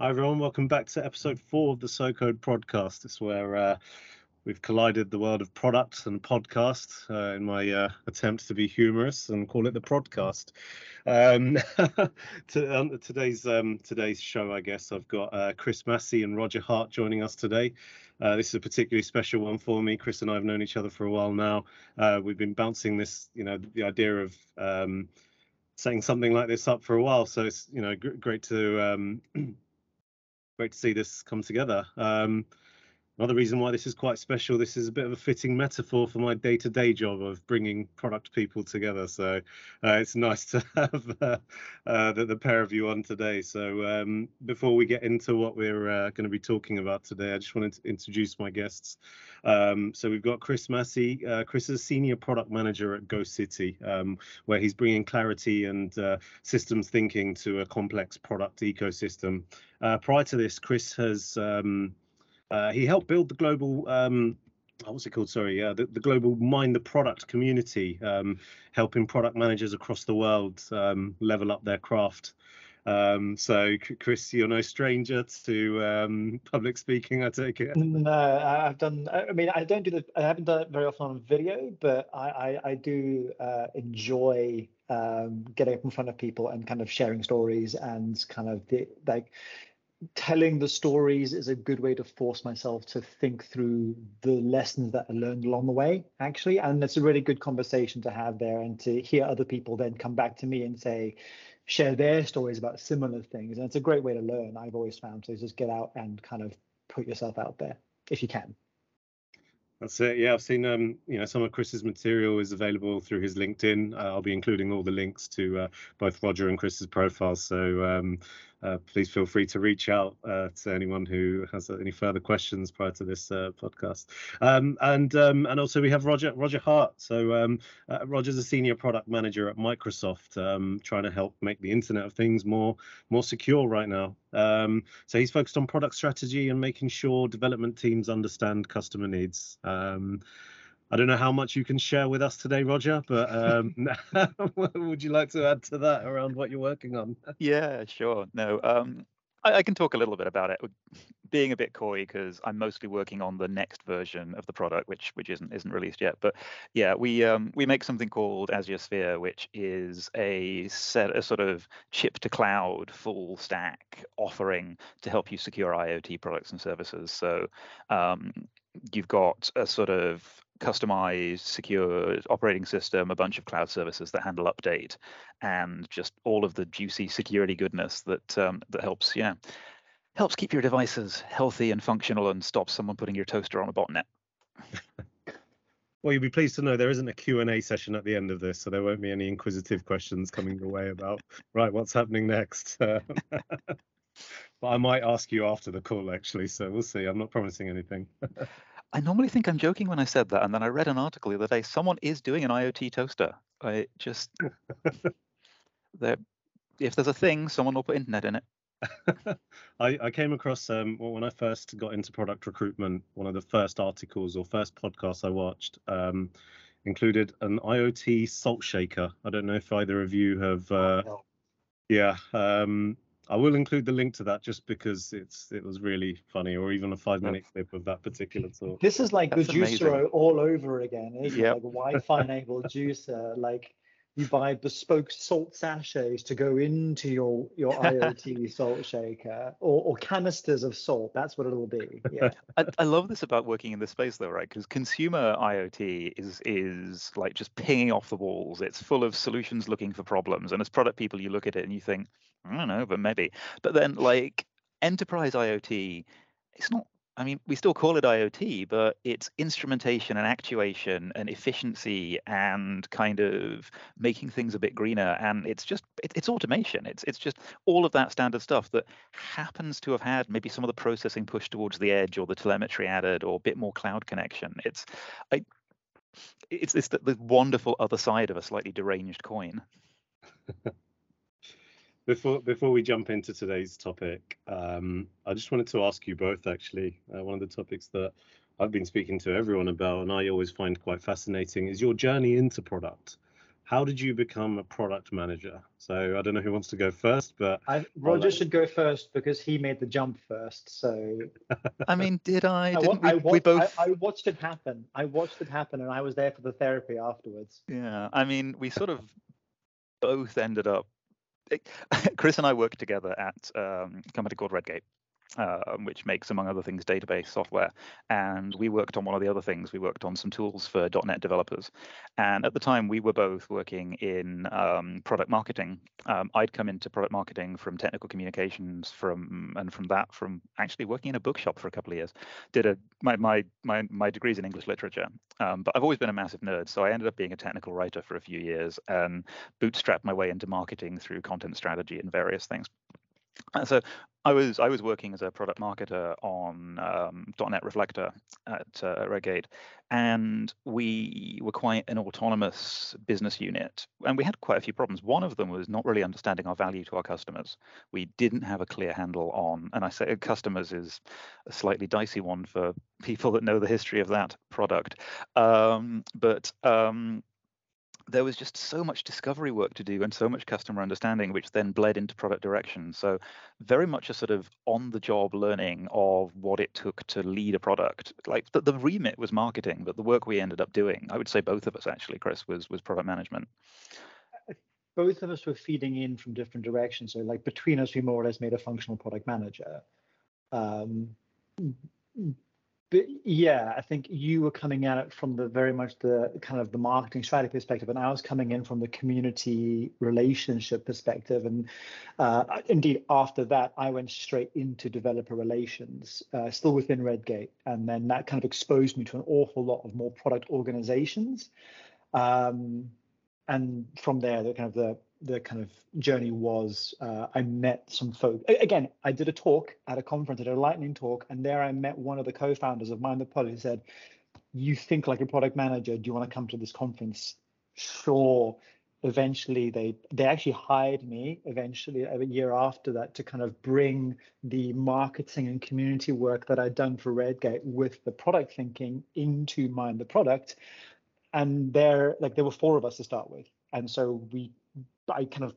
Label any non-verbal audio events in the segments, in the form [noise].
Hi, everyone. Welcome back to episode four of the SoCode podcast. It's where uh, we've collided the world of products and podcast uh, in my uh, attempt to be humorous and call it the podcast. Um, [laughs] to, um, today's um, today's show, I guess I've got uh, Chris Massey and Roger Hart joining us today. Uh, this is a particularly special one for me. Chris and I have known each other for a while now. Uh, we've been bouncing this, you know, the idea of um, setting something like this up for a while. So it's you know great to um, [clears throat] great to see this come together. Um, another reason why this is quite special, this is a bit of a fitting metaphor for my day-to-day job of bringing product people together. So uh, it's nice to [laughs] have uh, uh, the, the, pair of you on today. So um, before we get into what we're uh, going to be talking about today, I just wanted to introduce my guests. Um, so we've got Chris Massey. Uh, Chris is senior product manager at Go City, um, where he's bringing clarity and uh, systems thinking to a complex product ecosystem. Prior to this, Chris has um, uh, he helped build the global um, what's it called? Sorry, yeah, the, the global Mind the Product community, um, helping product managers across the world um, level up their craft. Um, so, Chris, you're no stranger to um, public speaking, I take it. No, I've done. I mean, I don't do the. I haven't done it very often on video, but I I, I do uh, enjoy um, getting up in front of people and kind of sharing stories and kind of the, like telling the stories is a good way to force myself to think through the lessons that I learned along the way, actually. And it's a really good conversation to have there and to hear other people then come back to me and say, share their stories about similar things. And it's a great way to learn, I've always found. So just get out and kind of put yourself out there if you can. That's it. Yeah, I've seen um, you know, some of Chris's material is available through his LinkedIn. Uh, I'll be including all the links to uh, both Roger and Chris's profiles. So um, uh, please feel free to reach out uh, to anyone who has any further questions prior to this uh, podcast. Um, and um, and also we have Roger Roger Hart. So um, uh, Roger's a senior product manager at Microsoft, um, trying to help make the Internet of Things more more secure right now. Um, so he's focused on product strategy and making sure development teams understand customer needs. I don't know how much you can share with us today, Roger, but um, [laughs] would you like to add to that around what you're working on? [laughs] Yeah, sure. No, um, I, I, can talk a little bit about it. Being a bit coy because I'm mostly working on the next version of the product, which which isn't isn't released yet. But yeah, we um, we make something called Azure Sphere, which is a set a sort of chip to cloud full stack offering to help you secure IoT products and services. So um, you've got a sort of customized, secure operating system, a bunch of cloud services that handle update, and just all of the juicy security goodness that um, that helps, yeah, helps keep your devices healthy and functional and stops someone putting your toaster on a botnet. [laughs] well, you'll be pleased to know there isn't a Q&A session at the end of this, so there won't be any inquisitive questions coming your way about, [laughs] right, what's happening next? [laughs] but I might ask you after the call, actually, so we'll see. I'm not promising anything. I normally think I'm joking when I said that, and then I read an article the other day. Someone is doing an IoT toaster. I just [laughs] there, if there's a thing, someone will put internet in it. [laughs] I, I, came across um, when I first got into product recruitment. One of the first articles or first podcasts I watched um, included an IoT salt shaker. I don't know if either of you have. Uh, oh, yeah, um, I will include the link to that just because it's it was really funny, or even a five minute clip of that particular talk. This is like That's the juicer all over again, isn't yep. it? Like Wi-Fi enabled [laughs] juicer, like you buy bespoke salt sachets to go into your your [laughs] IoT salt shaker or, or canisters of salt. That's what it'll be. Yeah. [laughs] I, I love this about working in this space though, right? Because consumer IoT is is like just pinging off the walls. It's full of solutions looking for problems. And as product people, you look at it and you think, I don't know, but maybe. But then like enterprise IoT, it's not I mean, we still call it IoT, but it's instrumentation and actuation and efficiency and kind of making things a bit greener. And it's just it, it's automation. It's it's just all of that standard stuff that happens to have had maybe some of the processing pushed towards the edge or the telemetry added or a bit more cloud connection. It's I, it's the, the wonderful other side of a slightly deranged coin. [laughs] Before before we jump into today's topic, um, I just wanted to ask you both actually. Uh, one of the topics that I've been speaking to everyone about, and I always find quite fascinating, is your journey into product. how did you become a product manager? So I don't know who wants to go first, but I, Roger let... should go first because he made the jump first. So [laughs] I mean, did I? I, we, I, we both. I, I, watched it happen. I watched it happen, and I was there for the therapy afterwards. Yeah, I mean, we sort of both ended up. [laughs] Chris and I worked together at um, a company called Redgate, um, which makes, among other things, database software. And we worked on one of the other things. We worked on some tools for .NET developers. And at the time, we were both working in um, product marketing. Um, I'd come into product marketing from technical communications, from and from that, from actually working in a bookshop for a couple of years. Did a my my my my degrees in English literature, um, but I've always been a massive nerd. So I ended up being a technical writer for a few years and bootstrapped my way into marketing through content strategy and various things. So I was I was working as a product marketer on um, .NET Reflector at uh, Redgate, and we were quite an autonomous business unit, and we had quite a few problems. One of them was not really understanding our value to our customers. We didn't have a clear handle on, and I say customers is a slightly dicey one for [laughs] people that know the history of that product, um, but um, there was just so much discovery work to do and so much customer understanding, which then bled into product direction. So, very much a sort of on the job learning of what it took to lead a product. Like the, the remit was marketing, but the work we ended up doing, I would say both of us actually, Chris, was was product management. Both of us were feeding in from different directions. So, like between us, we more or less made a functional product manager. Um, but yeah, I think you were coming at it from the very much the kind of the marketing strategy perspective, and I was coming in from the community relationship perspective. And uh, indeed, after that, I went straight into developer relations, uh, still within Redgate, and then that kind of exposed me to an awful lot of more product organizations. Um, and from there, the kind of the the kind of journey was uh, I met some folk. Again, I did a talk at a conference, I did a lightning talk, and there I met one of the co-founders of Mind the Product. who said, "You think like a product manager? Do you want to come to this conference?" Sure. Eventually, they they actually hired me. Eventually, a year after that, to kind of bring the marketing and community work that I'd done for Redgate with the product thinking into Mind the Product. And there, like there were four of us to start with, and so we I kind of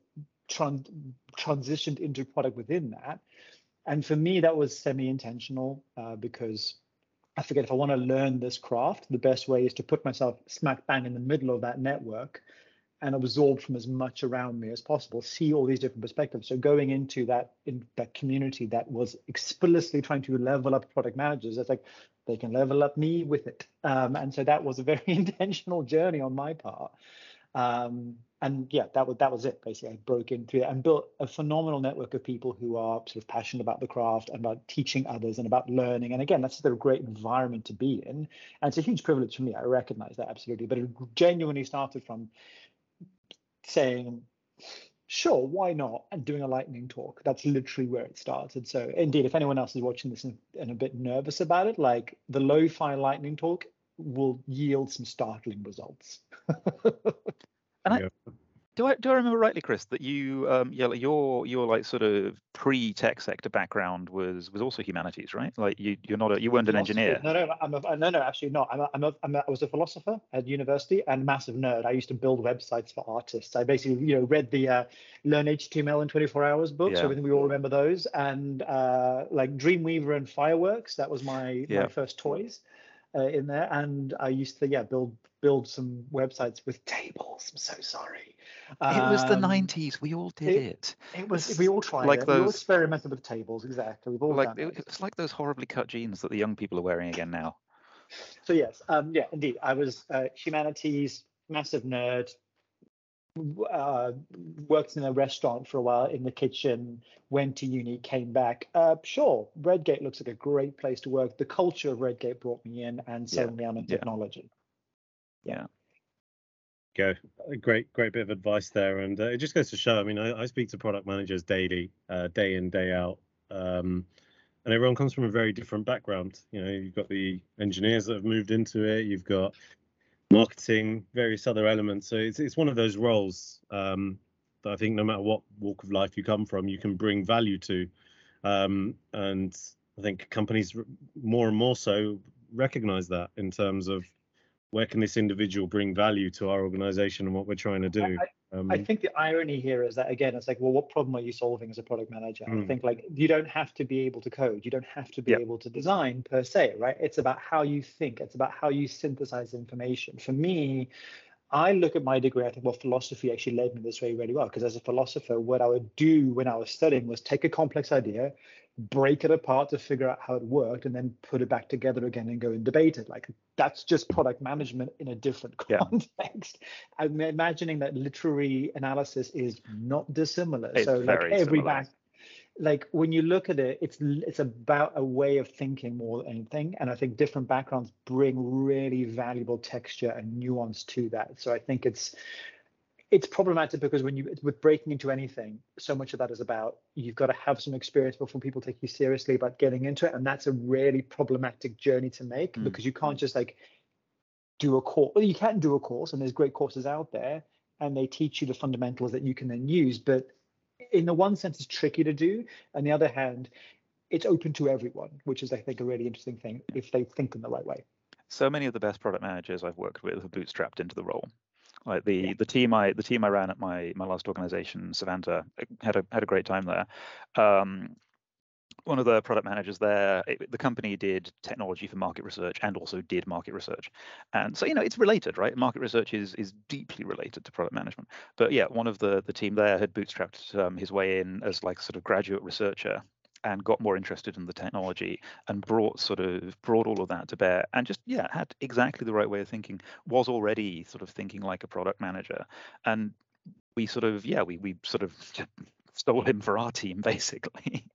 tran- transitioned into product within that. And for me, that was semi-intentional uh, because I forget if I want to learn this craft, the best way is to put myself smack bang in the middle of that network and absorb from as much around me as possible, see all these different perspectives. So going into that in that community that was explicitly trying to level up product managers, it's like they can level up me with it. Um, and so that was a very [laughs] intentional journey on my part. Um, and yeah, that was that was it. Basically, I broke into it and built a phenomenal network of people who are sort of passionate about the craft and about teaching others and about learning. And again, that's a great environment to be in, and it's a huge privilege for me. I recognize that absolutely, but it genuinely started from saying, "Sure, why not?" and doing a lightning talk. That's literally where it started. So, indeed, if anyone else is watching this and, and a bit nervous about it, like the lo-fi lightning talk will yield some startling results. [laughs] And yeah. I, do I do I remember rightly, Chris, that you um yeah like your your like sort of pre tech sector background was was also humanities, right? Like you you're not a you weren't an engineer. No, no, I'm a, no, no, actually not. I'm a, I'm a, I'm a, I was a philosopher at university and massive nerd. I used to build websites for artists. I basically you know read the uh, Learn HTML in 24 Hours books. Yeah. I think we all remember those. And uh, like Dreamweaver and Fireworks, that was my yeah. my first toys uh, in there. And I used to yeah build build some websites with tables. I'm so sorry. Um, it was the 90s. We all did it. It, it was. We all tried like it. Those, we all experimented with tables. Exactly. We've all like it, it's like those horribly cut jeans that the young people are wearing again now. So yes, um, yeah, indeed. I was uh, humanities, massive nerd. Uh, worked in a restaurant for a while in the kitchen. Went to uni, came back. Uh, sure, Redgate looks like a great place to work. The culture of Redgate brought me in, and suddenly yeah. I'm in technology. Yeah yeah go. Great great bit of advice there and uh, it just goes to show i mean i, I speak to product managers daily uh, day in day out um, and everyone comes from a very different background. You know you've got the engineers that have moved into it you've got marketing various other elements. So it's, it's one of those roles um, that i think no matter what walk of life you come from you can bring value to. Um, and i think companies more and more so recognize that in terms of where can this individual bring value to our organization and what we're trying to do? I, um, I think the irony here is that again it's like well what problem are you solving as a product manager? Mm. i think like you don't have to be able to code. You don't have to be able to design per se right? It's about how you think. It's about how you synthesize information. For me I look at my degree, I think, well, philosophy actually led me this way really well. Because as a philosopher, what I would do when I was studying was take a complex idea, break it apart to figure out how it worked, and then put it back together again and go and debate it. Like that's just product management in a different context. Yeah. [laughs] I'm imagining that literary analysis is not dissimilar. It's so like every similar. back like when you look at it it's it's about a way of thinking more than anything and i think different backgrounds bring really valuable texture and nuance to that so i think it's it's problematic because when you with breaking into anything so much of that is about you've got to have some experience before people take you seriously about getting into it and that's a really problematic journey to make mm. because you can't just like do a course well you can do a course and there's great courses out there and they teach you the fundamentals that you can then use but in the one sense, it's tricky to do. On the other hand, it's open to everyone, which is, I think, a really interesting thing if they think in the right way. So many of the best product managers I've worked with are bootstrapped into the role. Like the yeah. the team I the team I ran at my my last organization, Savanta, had a had a great time there. Um, one of the product managers there, it, the company did technology for market research and also did market research. And so, you know, it's related, right? Market research is is deeply related to product management. But yeah, one of the the team there had bootstrapped um, his way in as like sort of graduate researcher and got more interested in the technology and brought sort of brought all of that to bear and just yeah had exactly the right way of thinking was already sort of thinking like a product manager and we sort of yeah we we sort of [laughs] stole him for our team [laughs] basically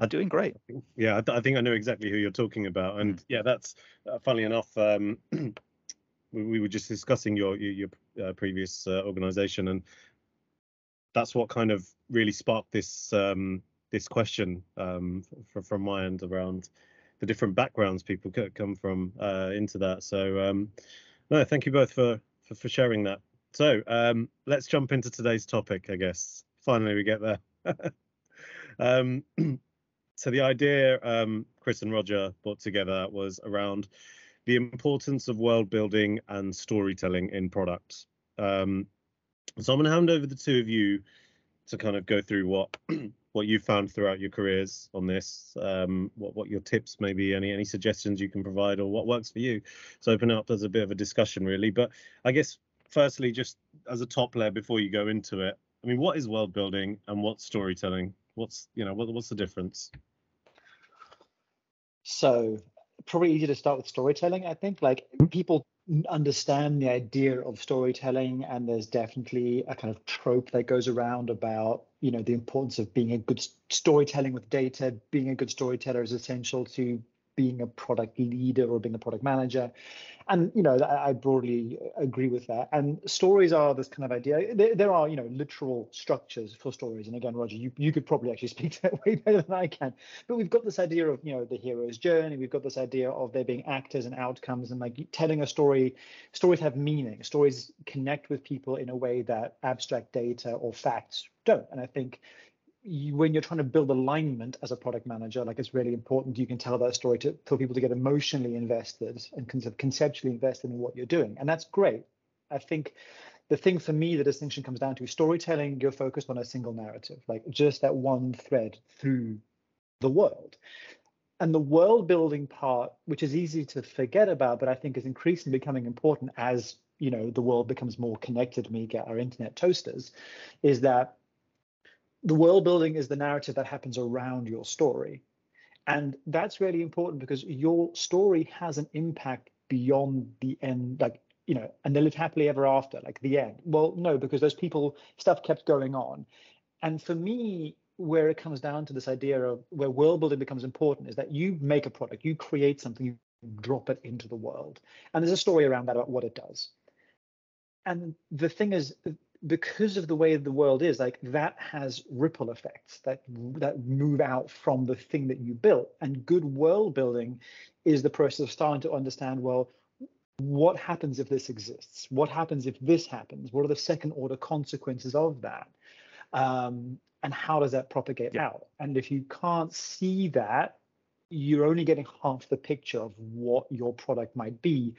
I'm doing great. Yeah, I, think I know exactly who you're talking about, and yeah, that's uh, funnily enough. Um, [clears throat] we, we, were just discussing your your, your uh, previous uh, organization, and that's what kind of really sparked this um, this question um, from from my end around the different backgrounds people come from uh, into that. So um, no, thank you both for for, for sharing that. So um, let's jump into today's topic, I guess. Finally, we get there. [laughs] um, [clears throat] so the idea um, Chris and Roger brought together was around the importance of world building and storytelling in products. Um, so I'm going to hand over the two of you to kind of go through what [clears throat] what you found throughout your careers on this, um, what what your tips maybe, any any suggestions you can provide, or what works for you. So open up as a bit of a discussion really. But I guess firstly, just as a top layer before you go into it, I mean, what is world building and what's storytelling? What's you know what, what's the difference? So probably easy to start with storytelling. I think like people understand the idea of storytelling, and there's definitely a kind of trope that goes around about you know the importance of being a good storytelling with data. Being a good storyteller is essential to being a product leader or being a product manager. And you know I, broadly agree with that. And stories are this kind of idea. There, there, are you know literal structures for stories. And again roger you, you could probably actually speak to that [laughs] way better than i can. But we've got this idea of you know the hero's journey. We've got this idea of there being actors and outcomes and like telling a story stories have meaning. Stories connect with people in a way that abstract data or facts don't. And i think you, when you're trying to build alignment as a product manager, like it's really important you can tell that story to for people to get emotionally invested and conceptually invested in what you're doing, and that's great. I think the thing for me, the distinction comes down to storytelling. You're focused on a single narrative, like just that one thread through the world. And the world building part, which is easy to forget about, but I think is increasingly becoming important as you know the world becomes more connected we get our internet toasters, is that the world building is the narrative that happens around your story. And that's really important because your story has an impact beyond the end, like, you know, and they live happily ever after, like the end. Well, no, because those people, stuff kept going on. And for me, where it comes down to this idea of where world building becomes important is that you make a product, you create something, you drop it into the world. And there's a story around that about what it does. And the thing is, because of the way the world is like that has ripple effects that that move out from the thing that you built. And good world building is the process of starting to understand well what happens if this exists? What happens if this happens? What are the second order consequences of that? Um, and how does that propagate yeah. out? And if you can't see that you're only getting half the picture of what your product might be.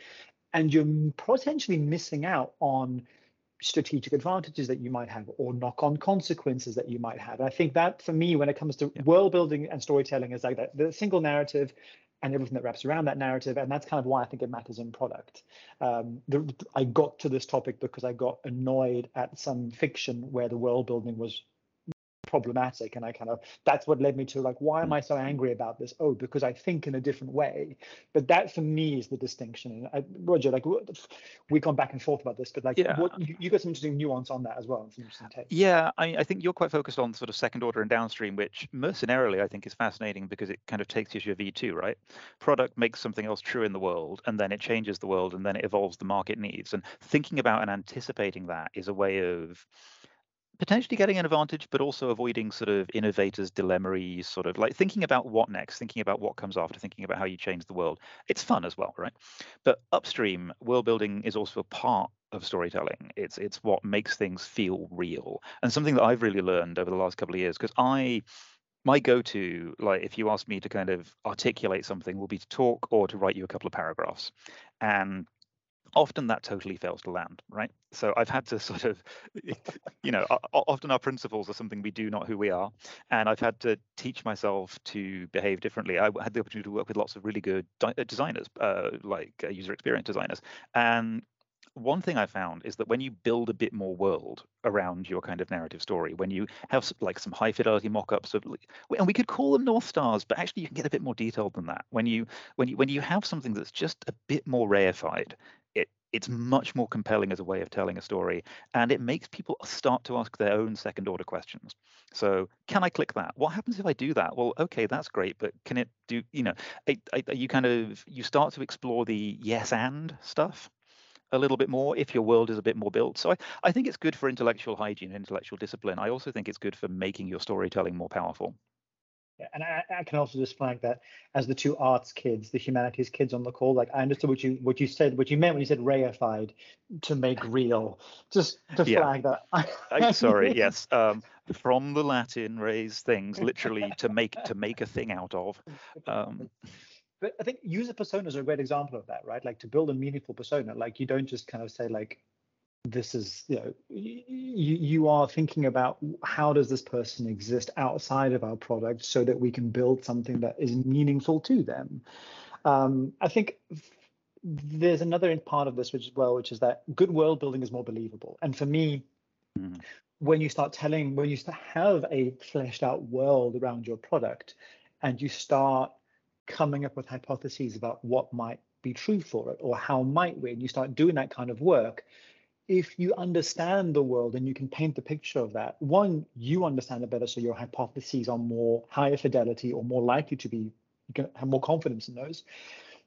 And you're potentially missing out on strategic advantages that you might have or knock on consequences that you might have. And I think that for me, when it comes to yeah. world building and storytelling, is like that the single narrative and everything that wraps around that narrative. And that's kind of why I think it matters in product. Um, the, I got to this topic because I got annoyed at some fiction where the world building was problematic and i kind of that's what led me to like why am hmm. i so angry about this? Oh because i think in a different way. But that for me is the distinction. And I, roger like we've gone back and forth about this but like yeah. what you, you, got some interesting nuance on that as well some interesting take yeah I, I think you're quite focused on sort of second order and downstream which mercenarily i think is fascinating because it kind of takes you to your v2 right? Product makes something else true in the world and then it changes the world and then it evolves the market needs. And thinking about and anticipating that is a way of potentially getting an advantage, but also avoiding sort of innovators' dilemma sort of like thinking about what next, thinking about what comes after, thinking about how you change the world. It's fun as well, right? But upstream, world building is also a part of storytelling. It's it's what makes things feel real. And something that I've really learned over the last couple of years, because I my go-to, like if you ask me to kind of articulate something, will be to talk or to write you a couple of paragraphs. And often that totally fails to land right? So i've had to sort of [laughs] you know often our principles are something we do not who we are. And i've had to teach myself to behave differently. I had the opportunity to work with lots of really good uh, designers uh, like uh, user experience designers. And one thing I found is that when you build a bit more world around your kind of narrative story, when you have like some high fidelity mock-ups of, and we could call them north stars, but actually you can get a bit more detailed than that. When you when you when you have something that's just a bit more reified, it's much more compelling as a way of telling a story and it makes people start to ask their own second order questions. So can i click that? What happens if i do that? Well okay that's great but can it do you know you kind of you start to explore the yes and stuff a little bit more if your world is a bit more built. So i, I think it's good for intellectual hygiene intellectual discipline. I also think it's good for making your storytelling more powerful yeah, and I, I, can also just flag that as the two arts kids, the humanities kids on the call, like I understood what you what you said, what you meant when you said reified to make real. Just to yeah. flag that. I'm sorry, yes. Um, from the Latin, raise things, literally to make to make a thing out of. Um, but I think user personas are a great example of that, right? Like to build a meaningful persona, like you don't just kind of say like, this is you know you, you are thinking about how does this person exist outside of our product so that we can build something that is meaningful to them um, i think there's another part of this which as well which is that good world building is more believable and for me mm. when you start telling when you start have a fleshed out world around your product and you start coming up with hypotheses about what might be true for it or how might we and you start doing that kind of work if you understand the world and you can paint the picture of that, one, you understand it better, so your hypotheses are more higher fidelity or more likely to be, you can have more confidence in those.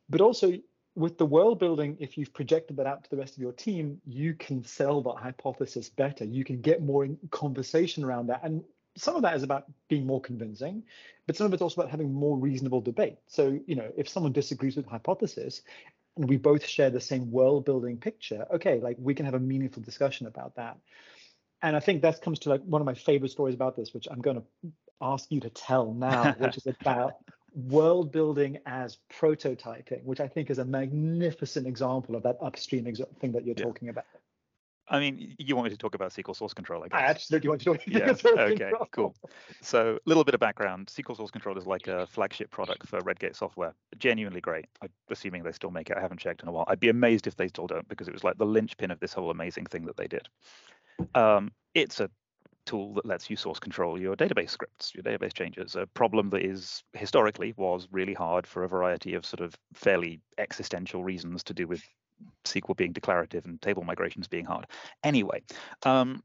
But also with the world building, if you've projected that out to the rest of your team, you can sell that hypothesis better. You can get more conversation around that. And some of that is about being more convincing, but some of it's also about having more reasonable debate. So, you know, if someone disagrees with the hypothesis and we both share the same world building picture, okay, like we can have a meaningful discussion about that. And I think that comes to like one of my favorite stories about this, which I'm going to ask you to tell now, [laughs] which is about world building as prototyping, which I think is a magnificent example of that upstream thing that you're yeah. talking about. I mean, you want me to talk about SQL source control, I guess. I absolutely want to talk about yeah. [laughs] SQL okay, control. cool. So, a little bit of background. SQL source control is like a flagship product for Redgate software. Genuinely great. I'm assuming they still make it. I haven't checked in a while. I'd be amazed if they still don't because it was like the linchpin of this whole amazing thing that they did. Um, it's a tool that lets you source control your database scripts, your database changes. A problem that is historically was really hard for a variety of sort of fairly existential reasons to do with SQL being declarative and table migrations being hard. Anyway, um,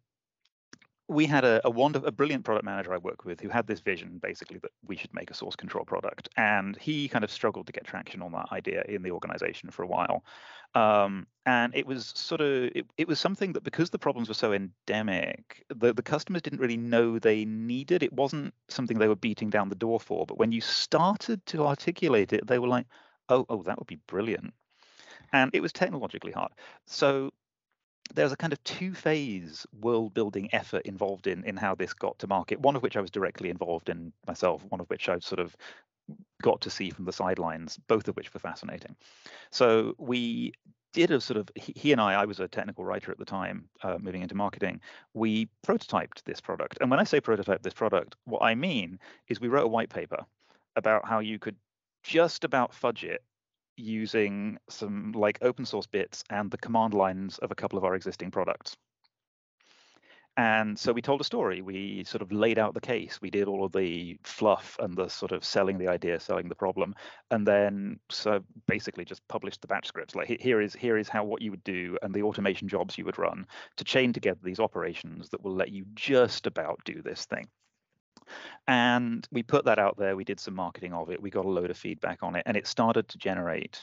we had a, a, wonder, a brilliant product manager I work with who had this vision basically that we should make a source control product, and he kind of struggled to get traction on that idea in the organization for a while. Um, and it was sort of it, it, was something that because the problems were so endemic, the, the customers didn't really know they needed. It wasn't something they were beating down the door for, but when you started to articulate it, they were like, "Oh, oh, that would be brilliant." And it was technologically hard. So there's a kind of two-phase world-building effort involved in in how this got to market. One of which I was directly involved in myself. One of which I've sort of got to see from the sidelines. Both of which were fascinating. So we did a sort of he, he, and I, I was a technical writer at the time, uh, moving into marketing. We prototyped this product, and when I say prototype this product, what I mean is we wrote a white paper about how you could just about fudge it using some like open source bits and the command lines of a couple of our existing products. And so we told a story. We sort of laid out the case. We did all of the fluff and the sort of selling the idea, selling the problem, and then so basically just published the batch scripts. Like here is here is how what you would do and the automation jobs you would run to chain together these operations that will let you just about do this thing. And we put that out there. We did some marketing of it. We got a load of feedback on it, and it started to generate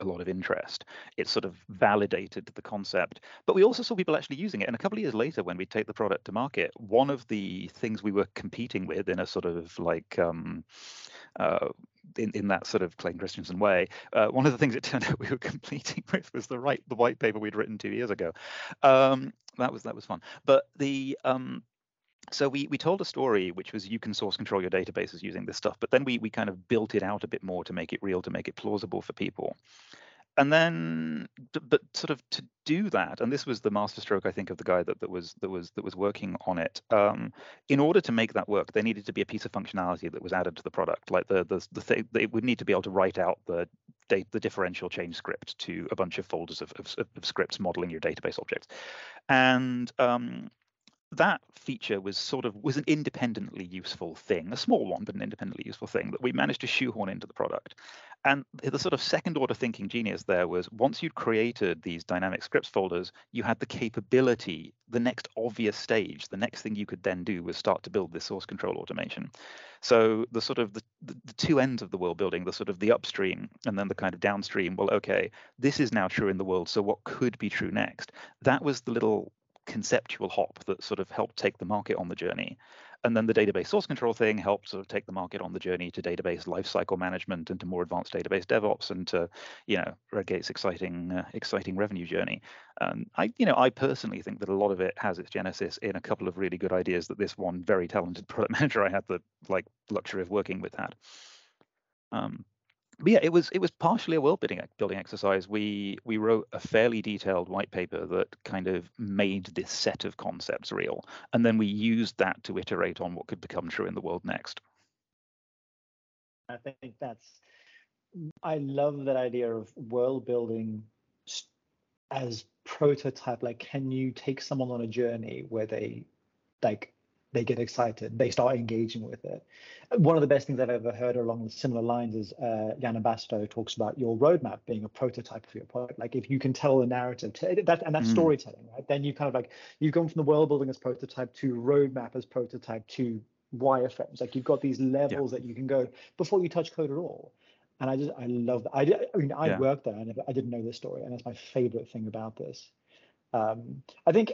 a lot of interest. It sort of validated the concept, but we also saw people actually using it. And a couple of years later, when we take the product to market, one of the things we were competing with in a sort of like um, uh, in, in that sort of Clayton Christensen way, uh, one of the things it [laughs] turned out we were competing [laughs] with was the right the white paper we'd written two years ago. Um, that was that was fun. But the um, so we we told a story which was you can source control your databases using this stuff but then we we kind of built it out a bit more to make it real to make it plausible for people. And then but sort of to do that and this was the masterstroke i think of the guy that, that was that was that was working on it um, in order to make that work there needed to be a piece of functionality that was added to the product like the the, the thing it would need to be able to write out the the differential change script to a bunch of folders of, of, of scripts modeling your database objects. And um, that feature was sort of was an independently useful thing, a small one, but an independently useful thing that we managed to shoehorn into the product. And the sort of second order thinking genius there was once you'd created these dynamic scripts folders, you had the capability, the next obvious stage, the next thing you could then do was start to build this source control automation. So the sort of the, the, the two ends of the world building, the sort of the upstream and then the kind of downstream, well, okay, this is now true in the world. So what could be true next? That was the little conceptual hop that sort of helped take the market on the journey. And then the database source control thing helped sort of take the market on the journey to database lifecycle management and to more advanced database DevOps and to, you know, Redgate's exciting, uh, exciting revenue journey. And I, you know, I personally think that a lot of it has its genesis in a couple of really good ideas that this one very talented [laughs] product manager I had the like luxury of working with had. Um, but yeah, it was it was partially a world building uh, building exercise. We we wrote a fairly detailed white paper that kind of made this set of concepts real, and then we used that to iterate on what could become true in the world next. I think that's I love that idea of world building as prototype. Like, can you take someone on a journey where they like they get excited, they start engaging with it. One of the best things I've ever heard along similar lines is uh, Janna talks about your roadmap being a prototype for your product. Like if you can tell the narrative, to, that and that's mm. storytelling, right? Then you kind of like you've gone from the world building as prototype to roadmap as prototype to wireframes. Like you've got these levels yeah. that you can go before you touch code at all. And I just I love that. I, I mean I yeah. worked there. I never I didn't know this story, and that's my favorite thing about this. Um, I think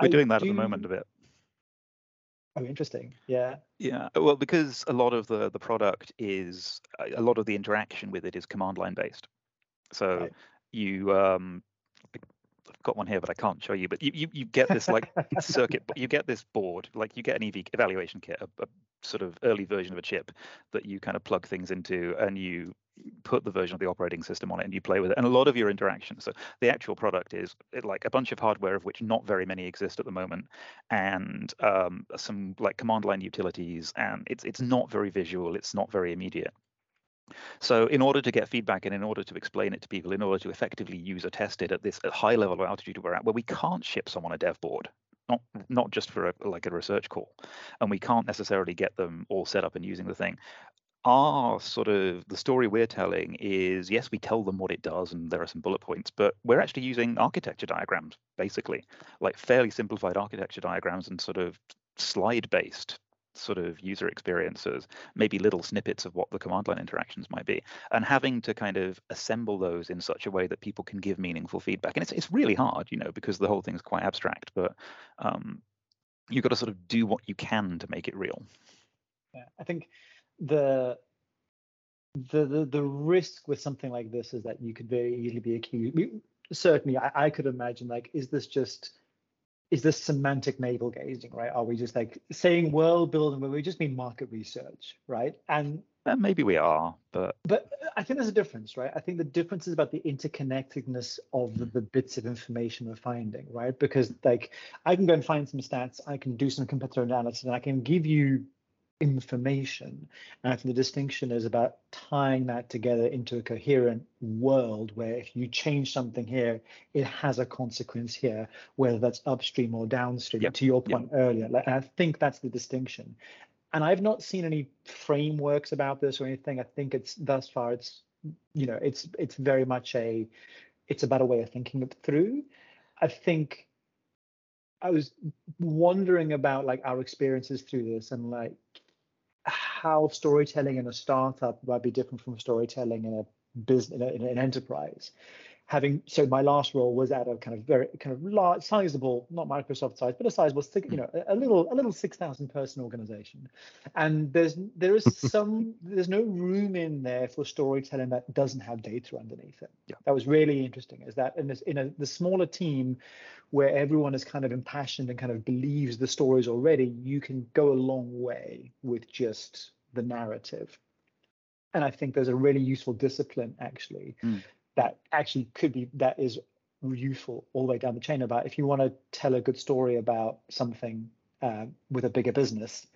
we're I doing that do, at the moment a bit. Oh, interesting. Yeah. Yeah. Well, because a lot of the the product is a lot of the interaction with it is command line based. So right. you um I've got one here, but I can't show you. But you you, you get this like [laughs] circuit, you get this board, like you get an EV evaluation kit, a, a sort of early version of a chip that you kind of plug things into, and you put the version of the operating system on it and you play with it and a lot of your interactions. So the actual product is like a bunch of hardware of which not very many exist at the moment and um, some like command line utilities and it's it's not very visual it's not very immediate. So in order to get feedback and in order to explain it to people, in order to effectively user test it at this high level of altitude we're at, where we can't ship someone a dev board, not not just for a, like a research call, and we can't necessarily get them all set up and using the thing our sort of the story we're telling is yes we tell them what it does and there are some bullet points but we're actually using architecture diagrams basically like fairly simplified architecture diagrams and sort of slide based sort of user experiences maybe little snippets of what the command line interactions might be and having to kind of assemble those in such a way that people can give meaningful feedback. And it's, it's really hard you know because the whole thing is quite abstract but um, you've got to sort of do what you can to make it real. Yeah i think the the, the the risk with something like this is that you could very easily be accused. Certainly, I, I could imagine like, is this just is this semantic navel gazing, right? Are we just like saying world building when we just mean market research, right? And uh, maybe we are, but but I think there's a difference, right? I think the difference is about the interconnectedness of the, the, bits of information we're finding, right? Because like I can go and find some stats, I can do some competitor analysis, and I can give you information. And I think the distinction is about tying that together into a coherent world where if you change something here, it has a consequence here, whether that's upstream or downstream. Yep. To your point yep. earlier, like, I think that's the distinction. And I've not seen any frameworks about this or anything. I think it's thus far it's you know it's it's very much a it's about a way of thinking it through. I think I was wondering about like our experiences through this and like how storytelling in a startup might be different from storytelling in a business in, a, in an enterprise having so my last role was at a kind of very kind of large sizable not microsoft size but a sizable you know a little a little 6000 person organization. And there's there is [laughs] some there's no room in there for storytelling that doesn't have data underneath it. Yeah. that was really interesting is that in this in a the smaller team where everyone is kind of impassioned and kind of believes the stories already you can go a long way with just the narrative. And i think there's a really useful discipline actually mm that actually could be that is useful all the way down the chain. About if you want to tell a good story about something uh, with a bigger business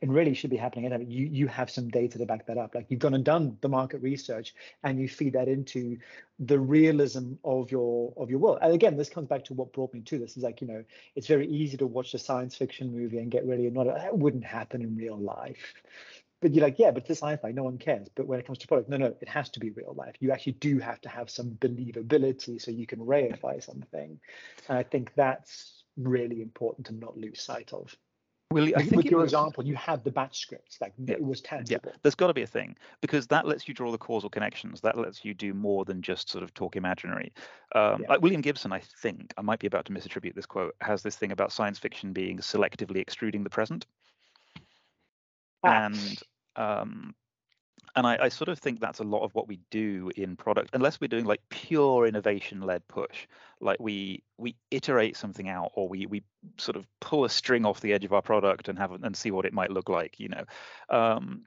and really should be happening you you have some data to back that up. Like you've gone and done the market research and you feed that into the realism of your of your world. And again this comes back to what brought me to this is like you know it's very easy to watch a science fiction movie and get really annoyed. That wouldn't happen in real life but you're like, yeah, but it's sci-fi, no one cares. But when it comes to product, no, no, it has to be real life. You actually do have to have some believability so you can reify something. And I think that's really important to not lose sight of. Really, I think with your was, example, you had the batch scripts, like yeah, it was tangible. Yeah, there's got to be a thing because that lets you draw the causal connections. That lets you do more than just sort of talk imaginary. Um, yeah. Like William Gibson, I think I might be about to misattribute this quote, has this thing about science fiction being selectively extruding the present. Ah. And um, and I, I, sort of think that's a lot of what we do in product, unless we're doing like pure innovation-led push, like we we iterate something out, or we we sort of pull a string off the edge of our product and have and see what it might look like, you know. Um,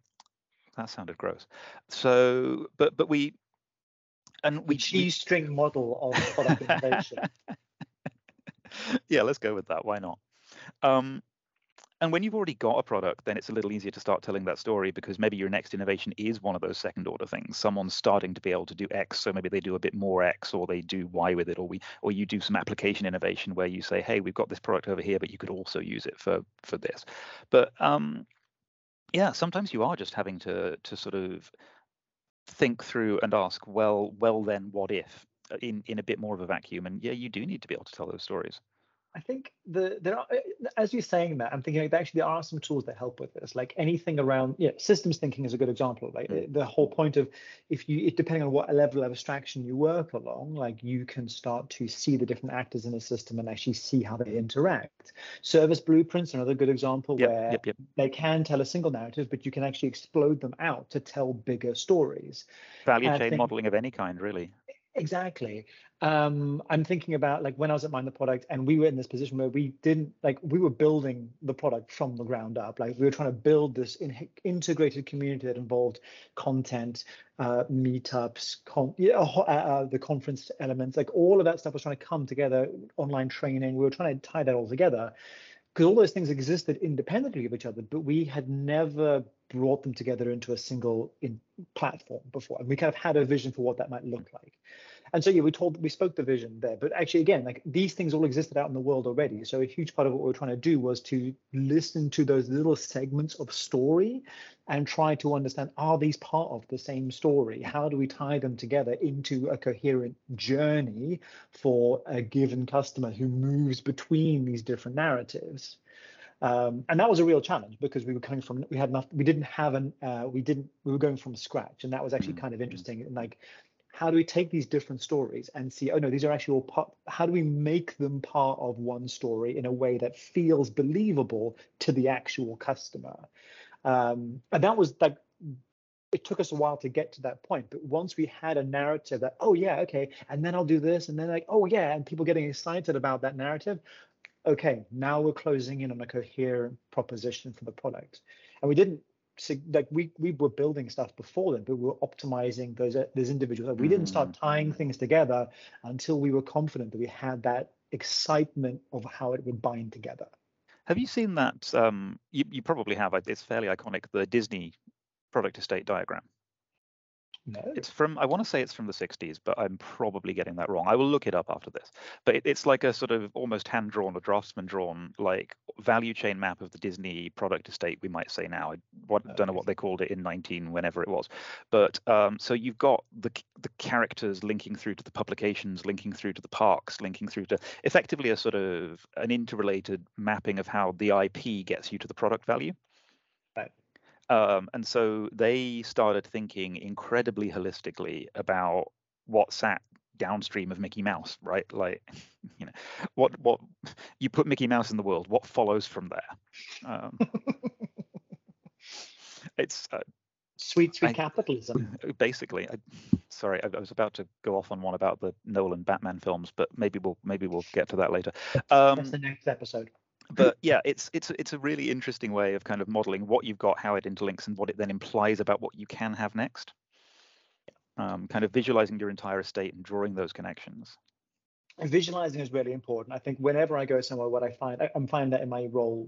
that sounded gross. So, but but we and we cheese string model of product innovation. [laughs] yeah, let's go with that. Why not? Um, and when you've already got a product, then it's a little easier to start telling that story because maybe your next innovation is one of those second order things. Someone's starting to be able to do X, so maybe they do a bit more X, or they do Y with it, or we, or you do some application innovation where you say, hey, we've got this product over here, but you could also use it for for this. But um, yeah, sometimes you are just having to to sort of think through and ask, well, well, then what if? In in a bit more of a vacuum, and yeah, you do need to be able to tell those stories. I think the there are as you're saying that I'm thinking like, actually there are some tools that help with this. Like anything around yeah, systems thinking is a good example. Like mm. the whole point of if you it, depending on what level of abstraction you work along, like you can start to see the different actors in a system and actually see how they interact. Service blueprints another good example yep, where yep, yep. they can tell a single narrative, but you can actually explode them out to tell bigger stories. Value chain think, modeling of any kind, really. Exactly. Um, I'm thinking about like when I was at Mind the Product and we were in this position where we didn't like we were building the product from the ground up. Like we were trying to build this in, integrated community that involved content, uh, meetups, con- yeah, uh, uh, the conference elements, like all of that stuff was trying to come together. Online training, we were trying to tie that all together because all those things existed independently of each other, but we had never brought them together into a single in platform before. And we kind of had a vision for what that might look like and so yeah we told we spoke the vision there. But actually again like these things all existed out in the world already. So a huge part of what we are trying to do was to listen to those little segments of story and try to understand are these part of the same story? How do we tie them together into a coherent journey for a given customer who moves between these different narratives? Um, and that was a real challenge because we were coming from we had enough we didn't have an uh, we didn't we were going from scratch. And that was actually mm. kind of interesting. And like how do we take these different stories and see oh no these are actually all part how do we make them part of one story in a way that feels believable to the actual customer um, and that was like it took us a while to get to that point but once we had a narrative that oh yeah okay and then i'll do this and then like oh yeah and people getting excited about that narrative okay, now we're closing in on a coherent proposition for the product. And we didn't like we we were building stuff before then, but we were optimizing those uh, those individuals. We didn't start tying Mm. things together until we were confident that we had that excitement of how it would bind together. Have you seen that? Um, you, you probably have. It's fairly iconic. The Disney product estate diagram. No, It's from. I want to say it's from the 60s, but I'm probably getting that wrong. I will look it up after this. But it, it's like a sort of almost hand drawn or draftsman drawn like value chain map of the Disney product estate. We might say now. I what, don't know what they called it in 19 whenever it was. But um, so you've got the the characters linking through to the publications, linking through to the parks, linking through to effectively a sort of an interrelated mapping of how the IP gets you to the product value. Right. Um, and so they started thinking incredibly holistically about what sat downstream of Mickey Mouse, right? Like, [laughs] you know, what what you put Mickey Mouse in the world, what follows from there? Um, it's uh, sweet, sweet I- capitalism. [laughs] basically. I, sorry, I, I was about to go off on one about the Nolan Batman films, but maybe we'll maybe we'll get to that later. Um, That's the next episode. But yeah, it's it's it's a really interesting way of kind of modeling what you've got, how it interlinks, and what it then implies about what you can have next. Um, kind of visualizing your entire estate and drawing those connections. visualizing is really important. I think whenever I go somewhere, what I find, I, I'm finding that in my role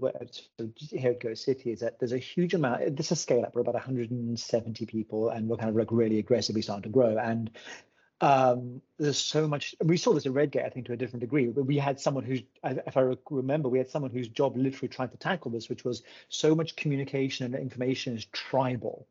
here at Go City is that there's a huge amount. This is scale up. We're about 170 people, and we're kind of like really aggressively starting to grow. And um, there's so much. We saw this at Redgate, I think, to a different degree. But we had someone who's, I- if I remember, we had someone whose job literally tried to tackle this, which was so much communication and information is tribal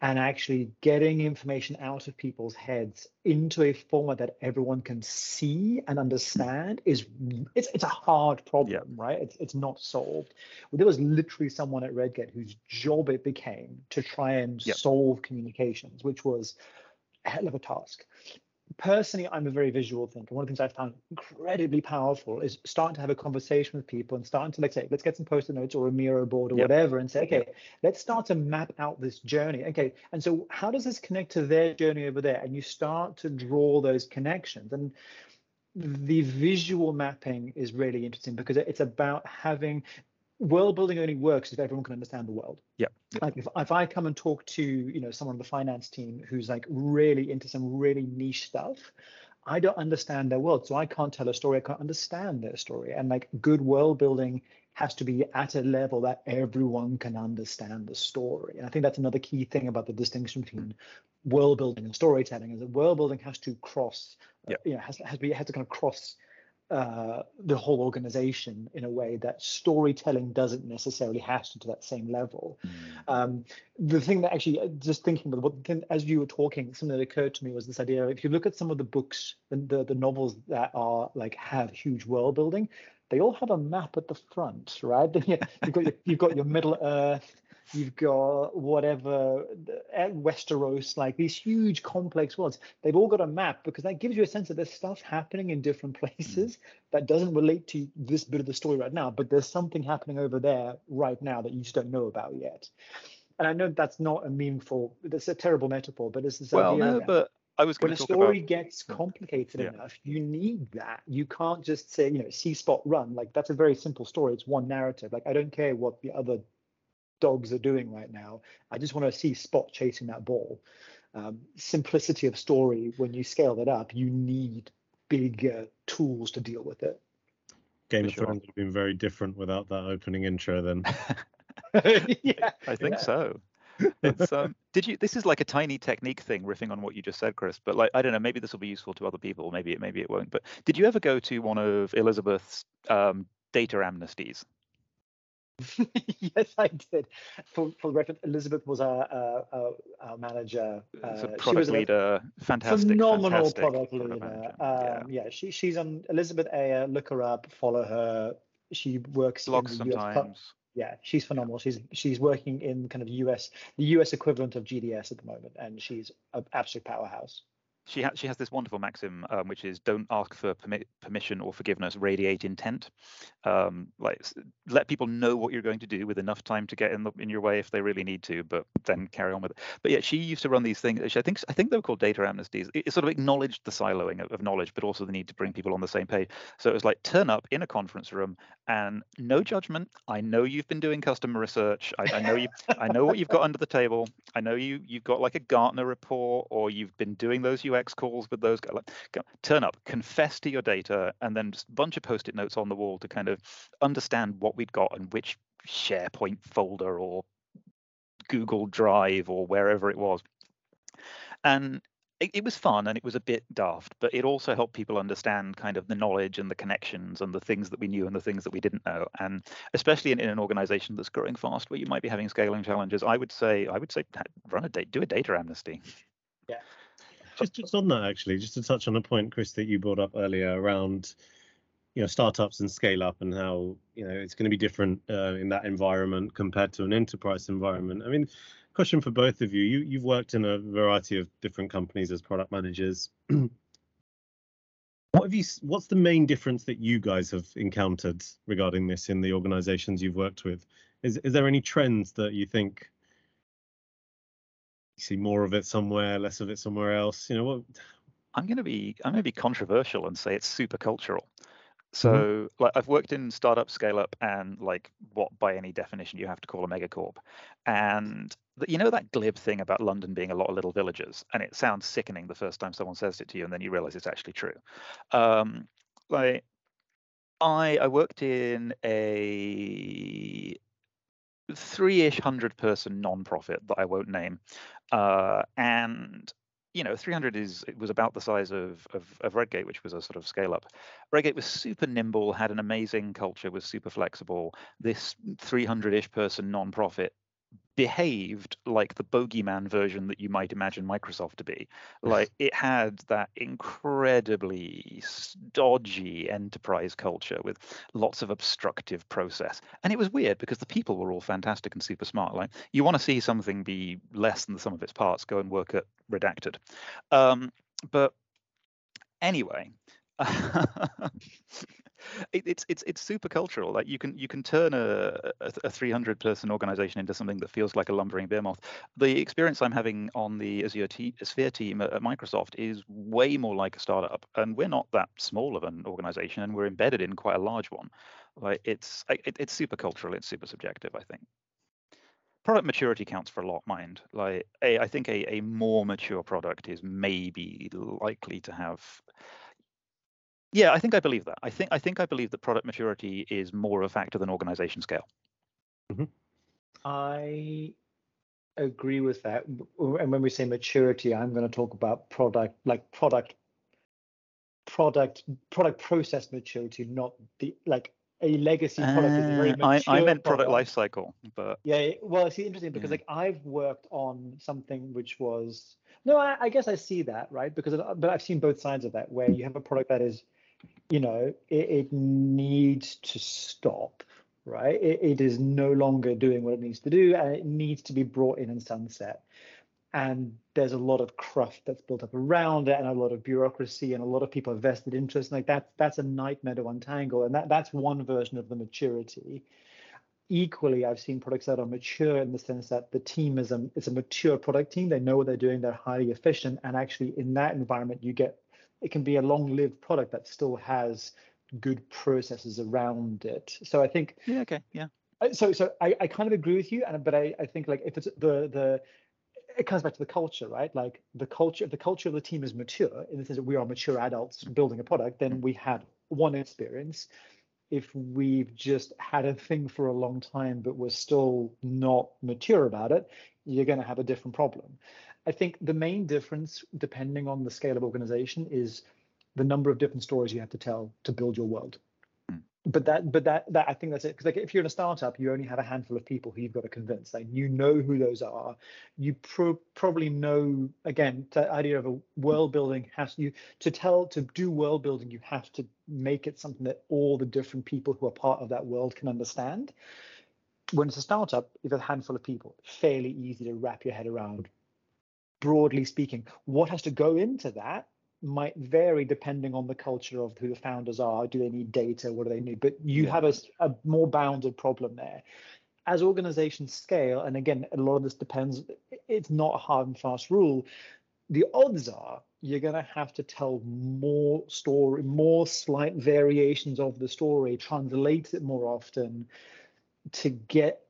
and actually getting information out of people's heads into a format that everyone can see and understand is it's it's a hard problem, right? It's it's not solved. Well, there was literally someone at Redgate whose job it became to try and Yep. solve communications, which was a hell of a task. Personally, I'm a very visual thinker. One of the things I found incredibly powerful is starting to have a conversation with people and starting to like say, let's get some post-it notes or a Miro board or Yep. whatever, and say, okay, let's start to map out this journey. Okay, and so how does this connect to their journey over there? And you start to draw those connections. And the visual mapping is really interesting because it's about having world building only works if everyone can understand the world. Yeah. Like if, if I come and talk to you know someone on the finance team who's like really into some really niche stuff, I don't understand their world, so I can't tell a story. I can't understand their story. And like good world building has to be at a level that everyone can understand the story. And I think that's another key thing about the distinction between world building and storytelling is that world building has to cross, uh, you know, has, has to be has to kind of cross uh, the whole organization in a way that storytelling doesn't necessarily have to to that same level. Um, the thing that actually, uh, just thinking about what as you were talking, something that occurred to me was this idea: if you look at some of the books, the the novels that are like have huge world building, they all have a map at the front, right? [laughs] you've got your, you've got your Middle Earth, you've got whatever at Westeros, like these huge complex worlds. They've all got a map because that gives you a sense that there's stuff happening in different hmm. places that doesn't relate to this bit of the story right now, but there's something happening over there right now that you just don't know about yet. And I know that's not a meaningful, that's a terrible metaphor, but it's this Well, idea no, but I was when a story about. gets hmm. complicated Yeah. enough, you need that. You can't just say, you know, see spot run. Like that's a very simple story. It's one narrative. Like I don't care what the other dogs are doing right now. I just want to see spot chasing that ball. Um, simplicity of story. When you scale that up, you need bigger tools to deal with it. Game For of sure. Thrones would have been very different without that opening intro. Then [laughs] yeah. I think Yeah. so. It's um. Did you? This is like a tiny technique thing, riffing on what you just said, Chris. But like, I don't know. Maybe this will be useful to other people. Maybe it. Maybe it won't. But did you ever go to one of Elizabeth's um, data amnesties? [laughs] yes, I did. For for reference, Elizabeth was our, uh, our, our manager. Uh, she product was a leader, fantastic, phenomenal fantastic product leader. Um, yeah. she she's on Elizabeth Ayer. Look her up, follow her. She works Blogs the US. sometimes. Yeah, she's phenomenal. She's she's working in kind of US the US equivalent of GDS at the moment, and she's an absolute powerhouse. She has she has this wonderful maxim, um, which is don't ask for permi- permission or forgiveness, radiate intent. Um, like let people know what you're going to do with enough time to get in the, in your way if they really need to, but then carry on with it. But yeah, she used to run these things. I think I think they were called data amnesties. It, it sort of acknowledged the siloing of, of, knowledge, but also the need to bring people on the same page. So it was like turn up in a conference room and no judgment. I know you've been doing customer research. I, I know you. I know what you've got under the table. I know you you've got like a Gartner report or you've been doing those UX calls with those guys. Like, turn up, confess to your data, and then just a bunch of post-it notes on the wall to kind of understand what we'd got and which SharePoint folder or Google Drive or wherever it was. And it, it, was fun and it was a bit daft, but it also helped people understand kind of the knowledge and the connections and the things that we knew and the things that we didn't know. And especially in, in an organization that's growing fast, where you might be having scaling challenges, I would say I would say run a date, do a data amnesty. Yeah. Just, on that actually, just to touch on a point, Chris, that you brought up earlier around you know startups and scale up and how you know it's going to be different uh, in that environment compared to an enterprise environment. I mean, question for both of you. You you've worked in a variety of different companies as product managers. [clears throat] what have you? What's the main difference that you guys have encountered regarding this in the organizations you've worked with? Is is there any trends that you think see more of it somewhere, less of it somewhere else? You know what? I'm going to be I'm going to be controversial and say it's super cultural. So mm-hmm. like I've worked in startup, scale up, and like what by any definition you have to call a megacorp. And the, you know that glib thing about London being a lot of little villages, and it sounds sickening the first time someone says it to you, and then you realize it's actually true. Um, like I I worked in a three-ish hundred person non-profit that I won't name, uh, and you know 300 is it was about the size of, of, of redgate which was a sort of scale up. Redgate was super nimble had an amazing culture was super flexible. This 300ish person non-profit behaved like the bogeyman version that you might imagine Microsoft to be. [laughs] Like it had that incredibly dodgy enterprise culture with lots of obstructive process. And it was weird because the people were all fantastic and super smart. Like you want to see something be less than the sum of its parts, go and work at Redacted. Um, but anyway, [laughs] it, it's it's it's super cultural. Like you can you can turn a, a, a 300 person organization into something that feels like a lumbering bear moth. The experience I'm having on the Azure t- Sphere team at, at, Microsoft is way more like a startup, and we're not that small of an organization, and we're embedded in quite a large one. Like it's it, it's super cultural. It's super subjective. I think product maturity counts for a lot mind like a, I think a, a more mature product is maybe likely to have yeah, I think I believe that. I think I think I believe that product maturity is more a factor than organization scale. Mm-hmm. I agree with that. And when we say maturity, I'm going to talk about product, like product, product, product process maturity, not the like a legacy product uh, is a very mature I, I meant product, product life cycle, but yeah. Well, it's interesting because yeah. like I've worked on something which was no, I, I guess I see that right because but I've seen both sides of that where you have a product that is you know, it, it needs to stop, right? It, it is no longer doing what it needs to do, and it needs to be brought in and sunset. And there's a lot of cruft that's built up around it, and a lot of bureaucracy, and a lot of people have vested interest. Like that, that's a nightmare to untangle, and that that's one version of the maturity equally i've seen products that are mature in the sense that the team is a it's a mature product team they know what they're doing they're highly efficient and actually in that environment you get it can be a long-lived product that still has good processes around it. So I think yeah, okay, yeah. So so I, I kind of agree with you, and but I, I think like if it's the the it comes back to the culture, right? Like the culture, if the culture of the team is mature, in the sense that we are mature adults building a product, then we had one experience. If we've just had a thing for a long time, but we're still not mature about it, you're going to have a different problem. I think the main difference, depending on the scale of organization, is the number of different stories you have to tell to build your world. Hmm. But that, but that, that I think that's it. Because like, if you're in a startup, you only have a handful of people who you've got to convince. Like, you know who those are. You pro- probably know. Again, the idea of a world building has you to tell to do world building. You have to make it something that all the different people who are part of that world can understand. When it's a startup, you have got a handful of people. Fairly easy to wrap your head around broadly speaking. What has to go into that might vary depending on the culture of who the founders are. Do they need data? What do they need? But you have a, a more bounded problem there. As organizations scale, and again, a lot of this depends, it's not a hard and fast rule. The odds are you're going to have to tell more story, more slight variations of the story, translate it more often to get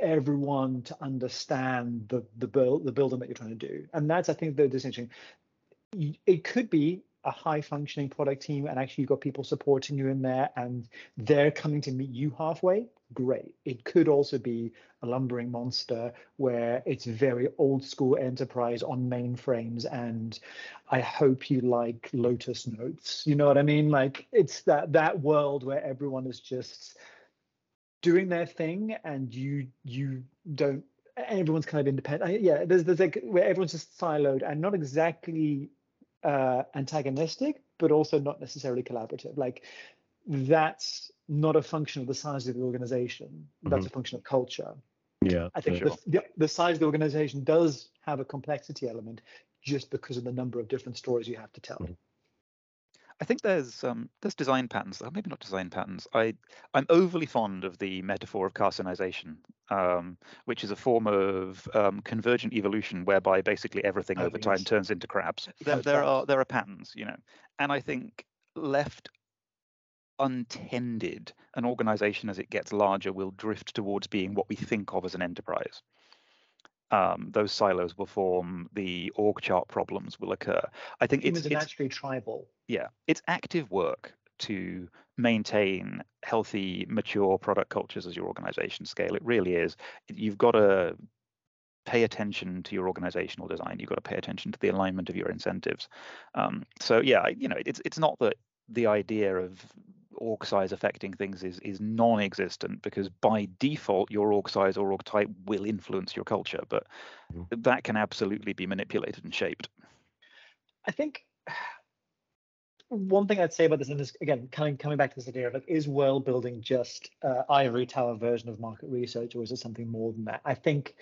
everyone to understand the the build the building that you're trying to do. And that's i think the distinction. It could be a high functioning product team and actually you've got people supporting you in there and they're coming to meet you halfway. Great. It could also be a lumbering monster where it's very old school enterprise on mainframes and i hope you like lotus notes. You know what i mean? Like it's that that world where everyone is just doing their thing and you you don't everyone's kind of independent yeah there's there's like where everyone's just siloed and not exactly uh, antagonistic, but also not necessarily collaborative. Like that's not a function of the size of the organization. That's mm-hmm. a function of culture. Yeah, I think sure. the, the, the size of the organization does have a complexity element just because of the number of different stories you have to tell. Mm-hmm. I think there's um, there's design patterns. maybe not design patterns. I I'm overly fond of the metaphor of carcinization, um, which is a form of um, convergent evolution whereby basically everything oh, over yes. time turns into crabs. There, there are there are patterns, you know, and I think left untended, an organization as it gets larger will drift towards being what we think of as an enterprise um, those silos will form, the org chart problems will occur. I think it's, it's naturally tribal. Yeah, it's active work to maintain healthy, mature product cultures as your organization scale. It really is. You've got to pay attention to your organizational design. You've got to pay attention to the alignment of your incentives. Um, so yeah, you know, it's it's not that the idea of org size affecting things is is non-existent because by default your org size or org type will influence your culture, but mm-hmm. that can absolutely be manipulated and shaped. I think one thing I'd say about this, and this again, coming coming back to this idea of like, is world building just uh, ivory tower version of market research, or is it something more than that? I think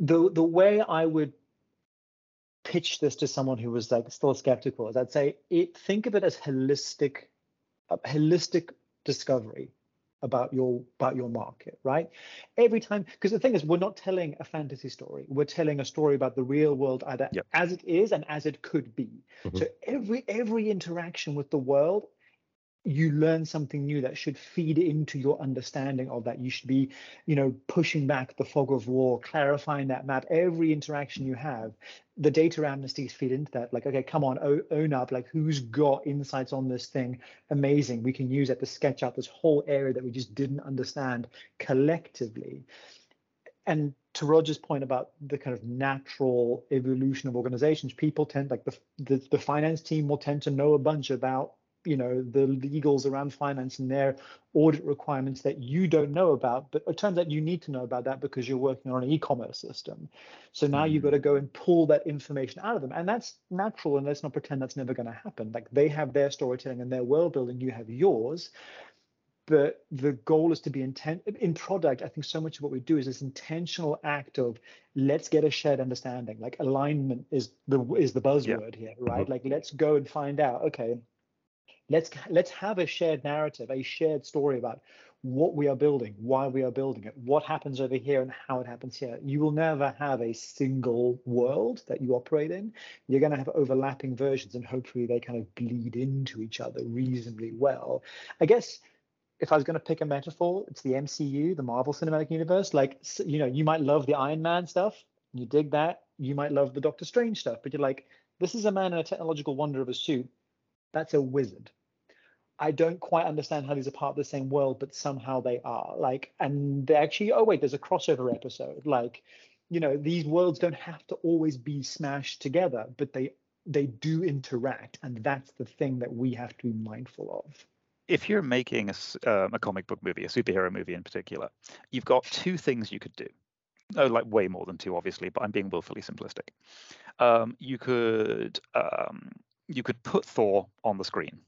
the the way I would pitch this to someone who was like still skeptical is I'd say it, think of it as holistic a holistic discovery about your about your market right every time because the thing is we're not telling a fantasy story we're telling a story about the real world either yep. as it is and as it could be mm-hmm. so every every interaction with the world you learn something new that should feed into your understanding of that. You should be you know pushing back the fog of war clarifying that map. Every interaction you have the data amnesties feed into that. Like okay come on own up. Like who's got insights on this thing? Amazing. We can use it to sketch out this whole area that we just didn't understand collectively. And to Roger's point about the kind of natural evolution of organizations, people tend like the, the the finance team will tend to know a bunch about you know the legals around finance and their audit requirements that you don't know about but it turns out you need to know about that because you're working on an e-commerce system so now mm-hmm. you've got to go and pull that information out of them and that's natural and let's not pretend that's never going to happen like they have their storytelling and their world building you have yours but the goal is to be intent in product i think so much of what we do is this intentional act of let's get a shared understanding like alignment is the is the buzzword yeah. here right mm-hmm. like let's go and find out okay let's let's have a shared narrative a shared story about what we are building why we are building it what happens over here and how it happens here. You will never have a single world that you operate in. You're going to have overlapping versions and hopefully they kind of bleed into each other reasonably well. I guess if I was going to pick a metaphor, it's the MCU, the Marvel Cinematic Universe. Like, you know, you might love the Iron Man stuff, you dig that. You might love the Doctor Strange stuff, but you're like, this is a man in a technological wonder of a suit that's a wizard. I don't quite understand how these are part of the same world, but somehow they are. Like, and they actually, oh wait, there's a crossover episode. Like, you know, these worlds don't have to always be smashed together, but they they do interact, and that's the thing that we have to be mindful of. If you're making a, uh, a comic book movie, a superhero movie in particular, you've got two things you could do. Oh, like way more than two, obviously, but I'm being willfully simplistic. Um, you could um, you could put Thor on the screen,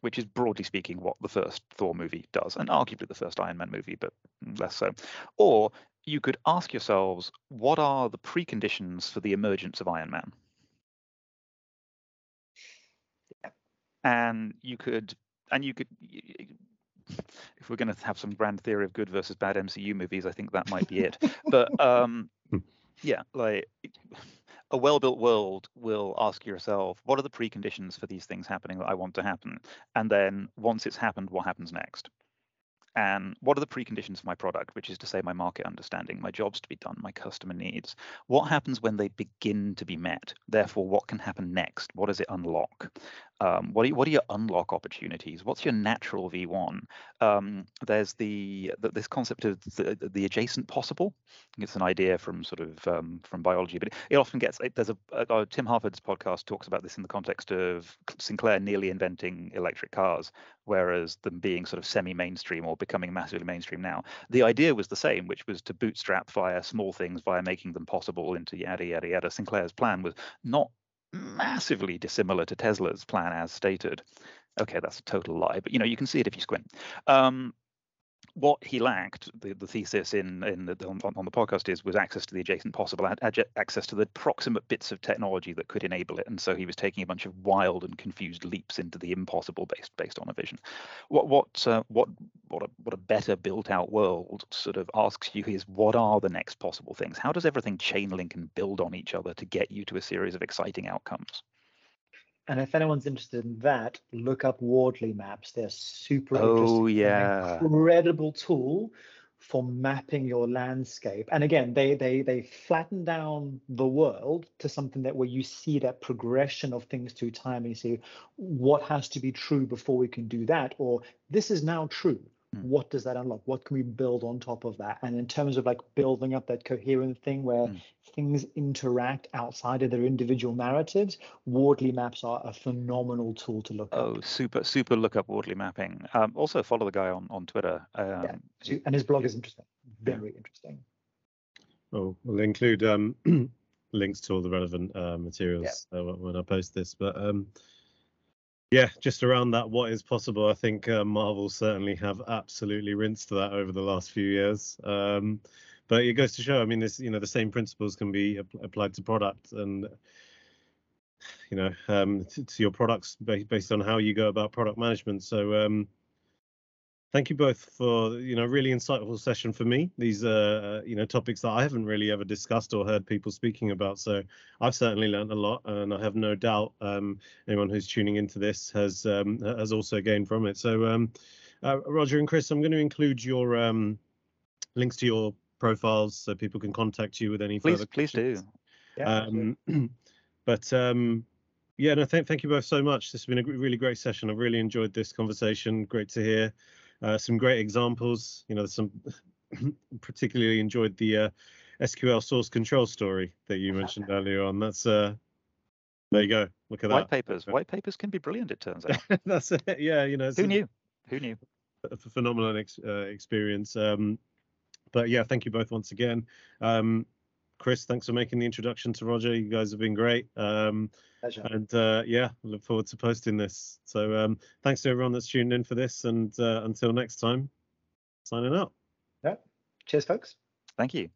which is broadly speaking what the first Thor movie does, and arguably the first Iron Man movie, but less so. Or you could ask yourselves, what are the preconditions for the emergence of Iron Man? And you could, and you could, if we're going to have some grand theory of good versus bad MCU movies, I think that might be it. [laughs] but um, yeah, like a well-built world will ask yourself, what are the preconditions for these things happening that I want to happen? And then once it's happened, what happens next? and what are the preconditions for my product which is to say my market understanding my jobs to be done my customer needs what happens when they begin to be met therefore what can happen next what does it unlock um, what, are, what are your unlock opportunities what's your natural v1 um, there's the, the, this concept of the, the adjacent possible it's an idea from sort of um, from biology but it, often gets it, there's a, a, tim harford's podcast talks about this in the context of sinclair nearly inventing electric cars whereas them being sort of semi-mainstream or becoming massively mainstream now. The idea was the same, which was to bootstrap via small things, via making them possible into yada yada yada. Sinclair's plan was not massively dissimilar to Tesla's plan as stated. Okay, that's a total lie, but you know you can see it if you squint. Um, what he lacked, the, the thesis in, in the, on, on, the podcast is was access to the adjacent possible, ad, access to the proximate bits of technology that could enable it. And so he was taking a bunch of wild and confused leaps into the impossible based based on a vision. What what uh, what what a what a better built out world sort of asks you is what are the next possible things? How does everything chain link and build on each other to get you to a series of exciting outcomes? And if anyone's interested in that, look up Wardley maps. They're super oh, yeah. incredible tool for mapping your landscape. And again, they they they flatten down the world to something that where you see that progression of things through time and you see what has to be true before we can do that, or this is now true. Hmm. what does that unlock what can we build on top of that and in terms of like building up that coherent thing where mm. things interact outside of their individual narratives wardley maps are a phenomenal tool to look at. oh up. super super look up wardley mapping um, also follow the guy on on twitter um, yeah. and his blog is interesting very interesting oh we'll include um, [clears throat] links to all the relevant uh, materials yeah. uh, when i post this but um, yeah, just around that, what is possible? I think uh, Marvel certainly have absolutely rinsed that over the last few years. Um, but it goes to show, I mean, this you know the same principles can be applied to product and you know um, to, to, your products based on how you go about product management. So um, thank you both for you know really insightful session for me. These are uh, you know topics that i haven't really ever discussed or heard people speaking about so i've certainly learned a lot and i have no doubt um, anyone who's tuning into this has um, has also gained from it. So um, uh, roger and chris i'm going to include your um, links to your profiles so people can contact you with any please, further please questions. do yeah, um, [clears throat] but um, yeah no thank, thank you both so much. This has been a really great session. I've really enjoyed this conversation. Great to hear uh, some great examples. You know, some [laughs] particularly enjoyed the uh, SQL source control story that you mentioned [laughs] earlier on. That's uh, there you go. Look at white that. papers. White papers can be brilliant. It turns out. [laughs] That's it. Yeah, you know. Who knew? Who knew? A phenomenal ex- uh, experience. Um, but yeah, thank you both once again. Um, Chris, thanks for making the introduction to Roger. You guys have been great. Um, Pleasure. And uh, yeah, look forward to posting this. So um, thanks to everyone that's tuned in for this. And uh, until next time, signing out. Yeah. Cheers, folks. Thank you.